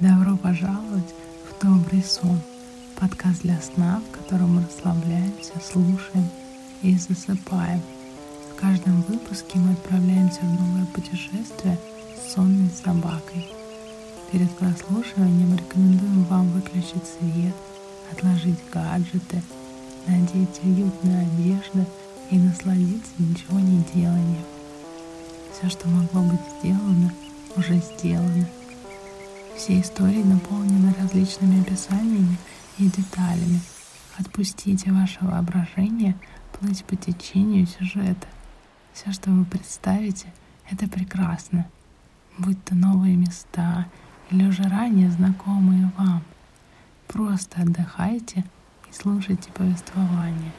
Добро пожаловать в Добрый сон, подкаст для сна, в котором мы расслабляемся, слушаем и засыпаем. В каждом выпуске мы отправляемся в новое путешествие с сонной собакой. Перед прослушиванием рекомендуем вам выключить свет, отложить гаджеты, надеть уютную одежду и насладиться ничего не деланием. Все, что могло быть сделано, уже сделано. Все истории наполнены различными описаниями и деталями. Отпустите ваше воображение плыть по течению сюжета. Все, что вы представите, это прекрасно. Будь то новые места или уже ранее знакомые вам. Просто отдыхайте и слушайте повествование.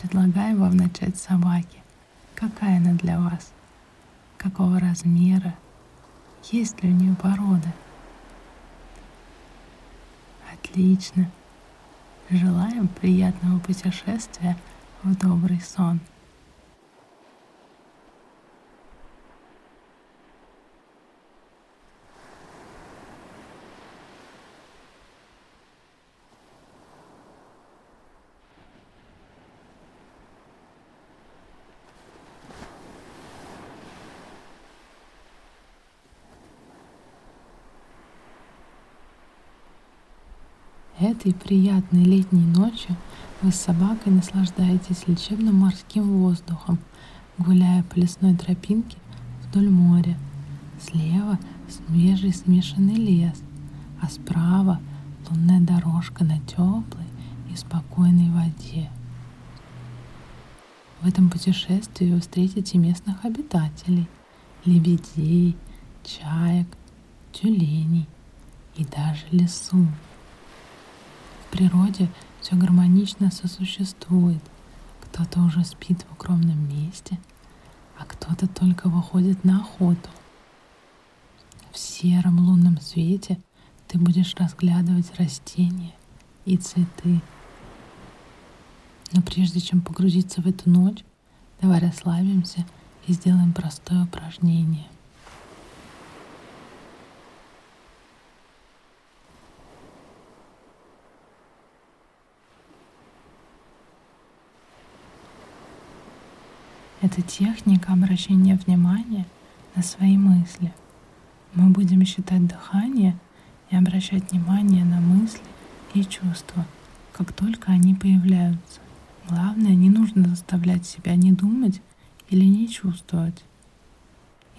Предлагаем вам начать с собаки. Какая она для вас? Какого размера? Есть ли у нее порода? Отлично. Желаем приятного путешествия в добрый сон. Этой приятной летней ночью вы с собакой наслаждаетесь лечебным морским воздухом, гуляя по лесной тропинке вдоль моря. Слева свежий смешанный лес, а справа лунная дорожка на теплой и спокойной воде. В этом путешествии вы встретите местных обитателей, лебедей, чаек, тюленей и даже лесу природе все гармонично сосуществует. Кто-то уже спит в укромном месте, а кто-то только выходит на охоту. В сером лунном свете ты будешь разглядывать растения и цветы. Но прежде чем погрузиться в эту ночь, давай расслабимся и сделаем простое упражнение. Это техника обращения внимания на свои мысли. Мы будем считать дыхание и обращать внимание на мысли и чувства, как только они появляются. Главное, не нужно заставлять себя не думать или не чувствовать.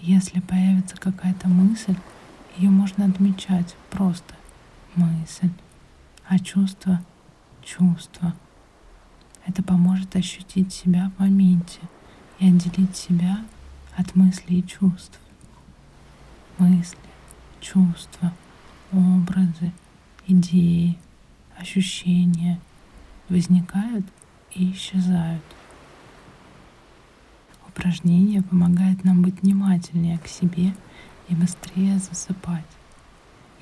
Если появится какая-то мысль, ее можно отмечать просто мысль, а чувство — чувство. Это поможет ощутить себя в моменте — и отделить себя от мыслей и чувств. Мысли, чувства, образы, идеи, ощущения возникают и исчезают. Упражнение помогает нам быть внимательнее к себе и быстрее засыпать.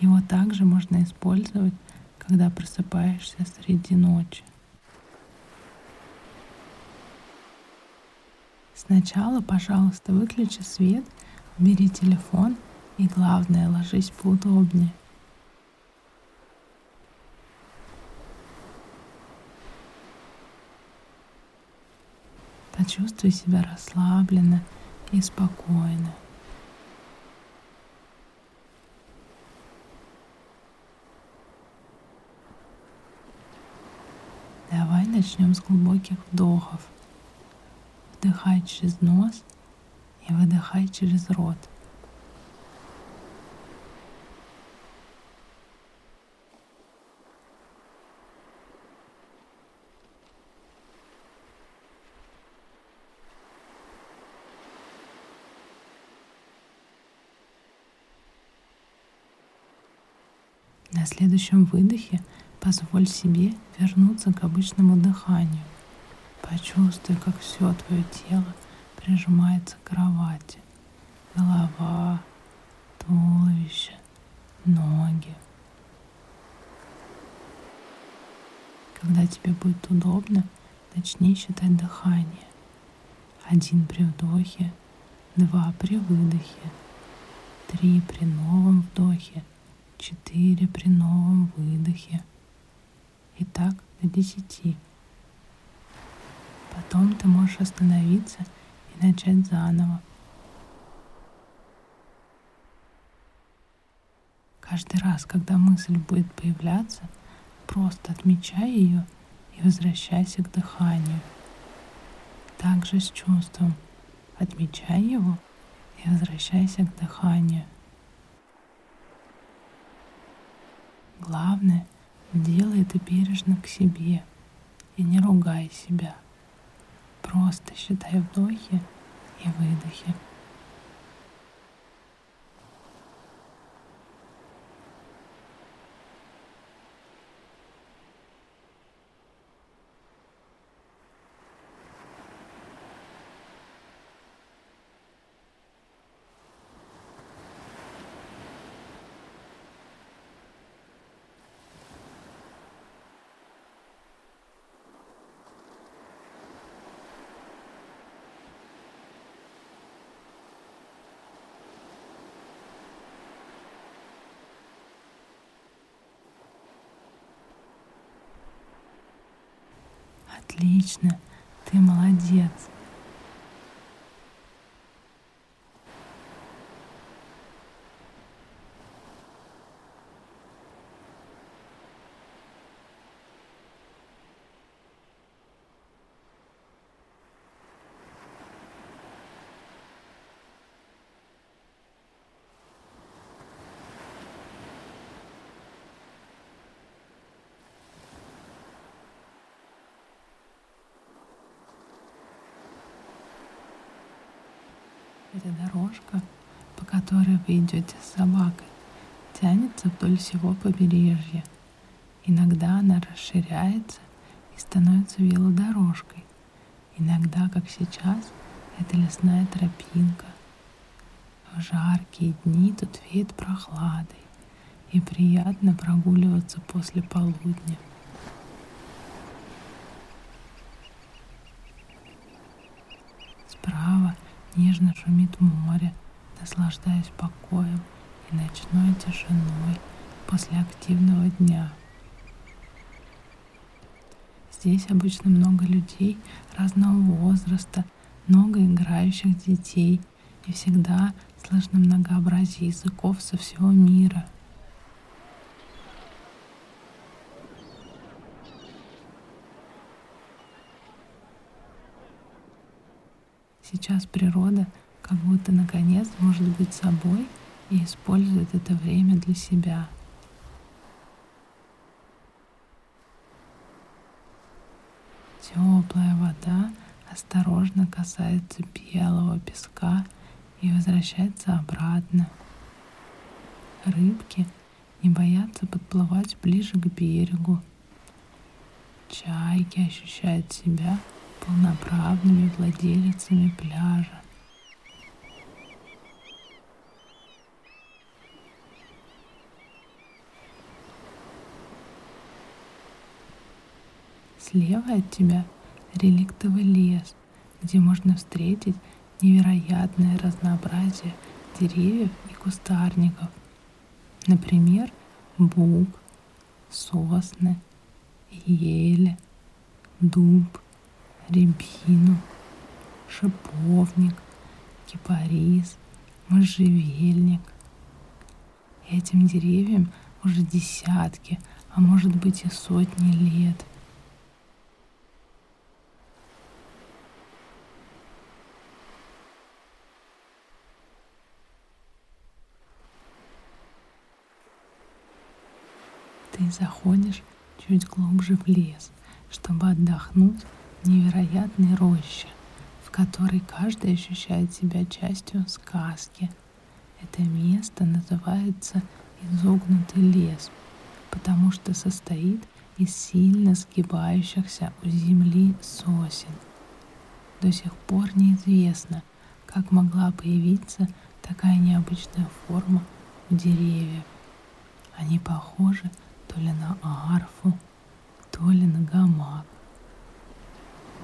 Его также можно использовать, когда просыпаешься среди ночи. Сначала, пожалуйста, выключи свет, убери телефон и, главное, ложись поудобнее. Почувствуй себя расслабленно и спокойно. Давай начнем с глубоких вдохов. Вдыхай через нос и выдыхай через рот. На следующем выдохе позволь себе вернуться к обычному дыханию. Почувствуй, как все твое тело прижимается к кровати. Голова, туловище, ноги. Когда тебе будет удобно, начни считать дыхание. Один при вдохе, два при выдохе, три при новом вдохе, четыре при новом выдохе. И так до десяти. Потом ты можешь остановиться и начать заново. Каждый раз, когда мысль будет появляться, просто отмечай ее и возвращайся к дыханию. Также с чувством. Отмечай его и возвращайся к дыханию. Главное, делай это бережно к себе и не ругай себя. Просто считай вдохи и выдохи. Отлично, ты молодец. Дорожка, по которой вы идете с собакой, тянется вдоль всего побережья. Иногда она расширяется и становится велодорожкой. Иногда, как сейчас, это лесная тропинка. В жаркие дни тут веет прохладой, и приятно прогуливаться после полудня. Справа Нежно шумит море, наслаждаясь покоем и ночной тишиной после активного дня. Здесь обычно много людей разного возраста, много играющих детей и всегда слышно многообразие языков со всего мира – Сейчас природа как будто наконец может быть собой и использует это время для себя. Теплая вода осторожно касается белого песка и возвращается обратно. Рыбки не боятся подплывать ближе к берегу. Чайки ощущают себя полноправными владельцами пляжа. Слева от тебя реликтовый лес, где можно встретить невероятное разнообразие деревьев и кустарников. Например, бук, сосны, ели, дуб, рябину, шиповник, кипарис, можжевельник. Этим деревьям уже десятки, а может быть и сотни лет. Ты заходишь чуть глубже в лес, чтобы отдохнуть невероятной роще, в которой каждый ощущает себя частью сказки. Это место называется изогнутый лес, потому что состоит из сильно сгибающихся у земли сосен. До сих пор неизвестно, как могла появиться такая необычная форма у деревьев. Они похожи то ли на арфу, то ли на гамак.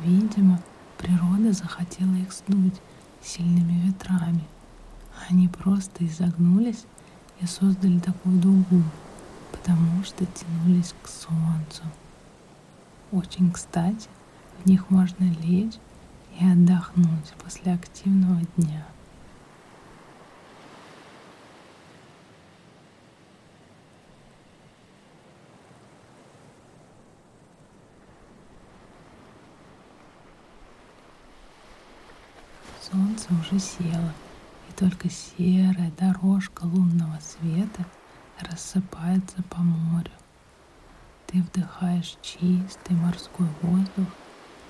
Видимо, природа захотела их сдуть сильными ветрами. Они просто изогнулись и создали такую дугу, потому что тянулись к солнцу. Очень кстати, в них можно лечь и отдохнуть после активного дня. Солнце уже село, и только серая дорожка лунного света рассыпается по морю. Ты вдыхаешь чистый морской воздух,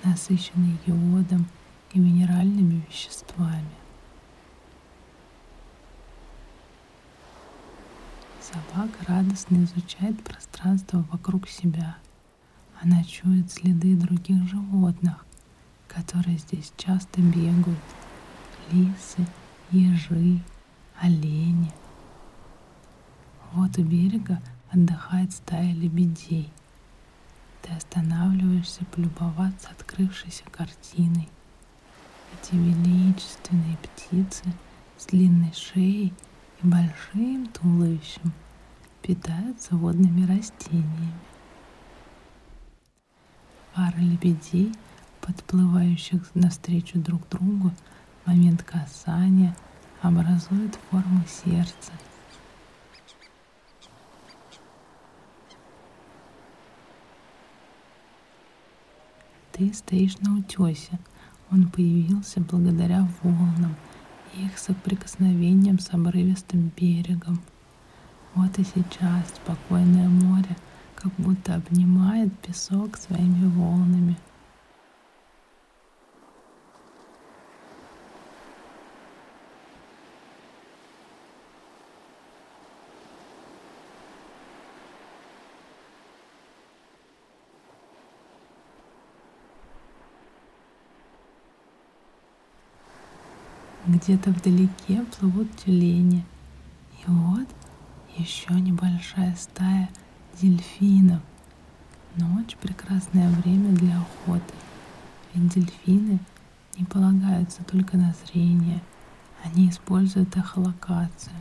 насыщенный йодом и минеральными веществами. Собака радостно изучает пространство вокруг себя. Она чует следы других животных, которые здесь часто бегают. Лисы, ежи, олени. Вот у берега отдыхает стая лебедей. Ты останавливаешься полюбоваться открывшейся картиной. Эти величественные птицы с длинной шеей и большим туловищем питаются водными растениями. Пара лебедей, подплывающих навстречу друг другу, момент касания образует форму сердца – Ты стоишь на утесе. Он появился благодаря волнам и их соприкосновением с обрывистым берегом. Вот и сейчас спокойное море как будто обнимает песок своими волнами – Где-то вдалеке плывут тюлени. И вот еще небольшая стая дельфинов. Ночь — прекрасное время для охоты. Ведь дельфины не полагаются только на зрение. Они используют эхолокацию.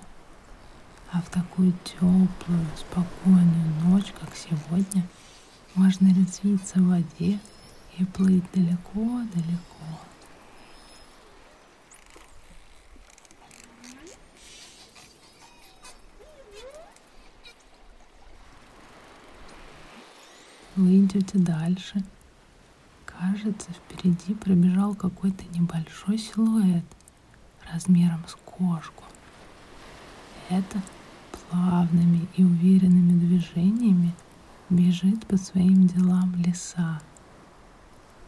А в такую теплую, спокойную ночь, как сегодня, можно резвиться в воде и плыть далеко-далеко. Вы идете дальше. Кажется, впереди пробежал какой-то небольшой силуэт размером с кошку. Это плавными и уверенными движениями бежит по своим делам лиса.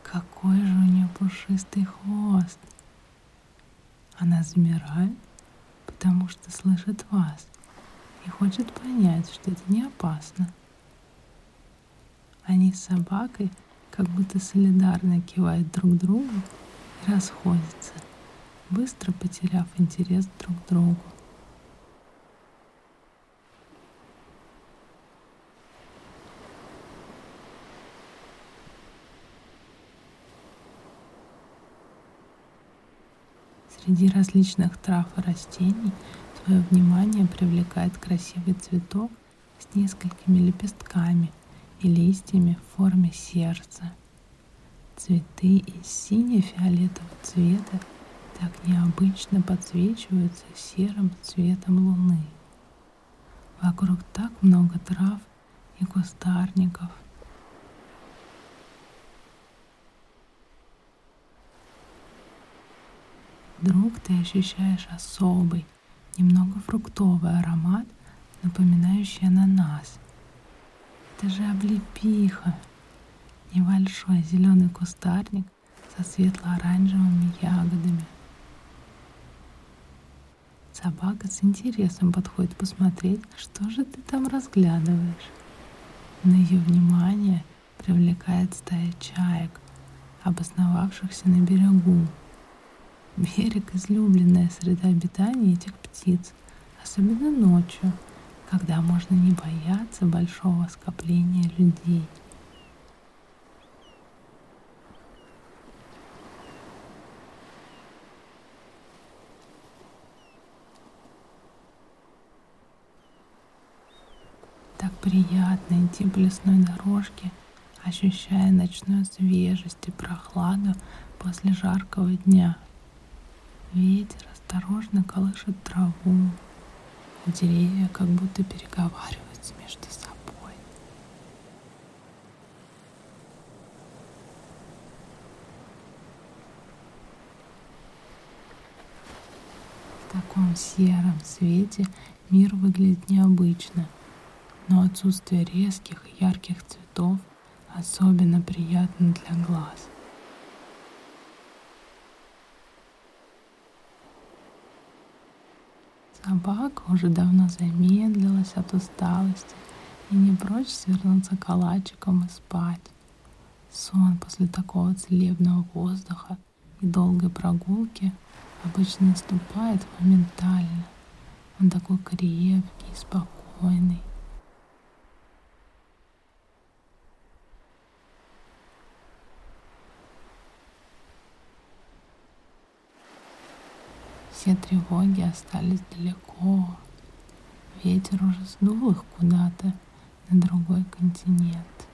Какой же у нее пушистый хвост! Она замирает, потому что слышит вас и хочет понять, что это не опасно. Они с собакой как будто солидарно кивают друг другу и расходятся, быстро потеряв интерес друг к другу. Среди различных трав и растений твое внимание привлекает красивый цветок с несколькими лепестками, и листьями в форме сердца. Цветы из сине-фиолетового цвета так необычно подсвечиваются серым цветом луны. Вокруг так много трав и кустарников. Вдруг ты ощущаешь особый, немного фруктовый аромат, напоминающий ананас – это же облепиха. Небольшой зеленый кустарник со светло-оранжевыми ягодами. Собака с интересом подходит посмотреть, что же ты там разглядываешь. На ее внимание привлекает стая чаек, обосновавшихся на берегу. Берег — излюбленная среда обитания этих птиц, особенно ночью — когда можно не бояться большого скопления людей. Так приятно идти по лесной дорожке, ощущая ночную свежесть и прохладу после жаркого дня. Ветер осторожно колышет траву, а деревья как будто переговариваются между собой. В таком сером свете мир выглядит необычно, но отсутствие резких ярких цветов особенно приятно для глаз. Собака уже давно замедлилась от усталости и не прочь свернуться калачиком и спать. Сон после такого целебного воздуха и долгой прогулки обычно наступает моментально. Он такой крепкий спокойный. Все тревоги остались далеко. Ветер уже сдул их куда-то на другой континент.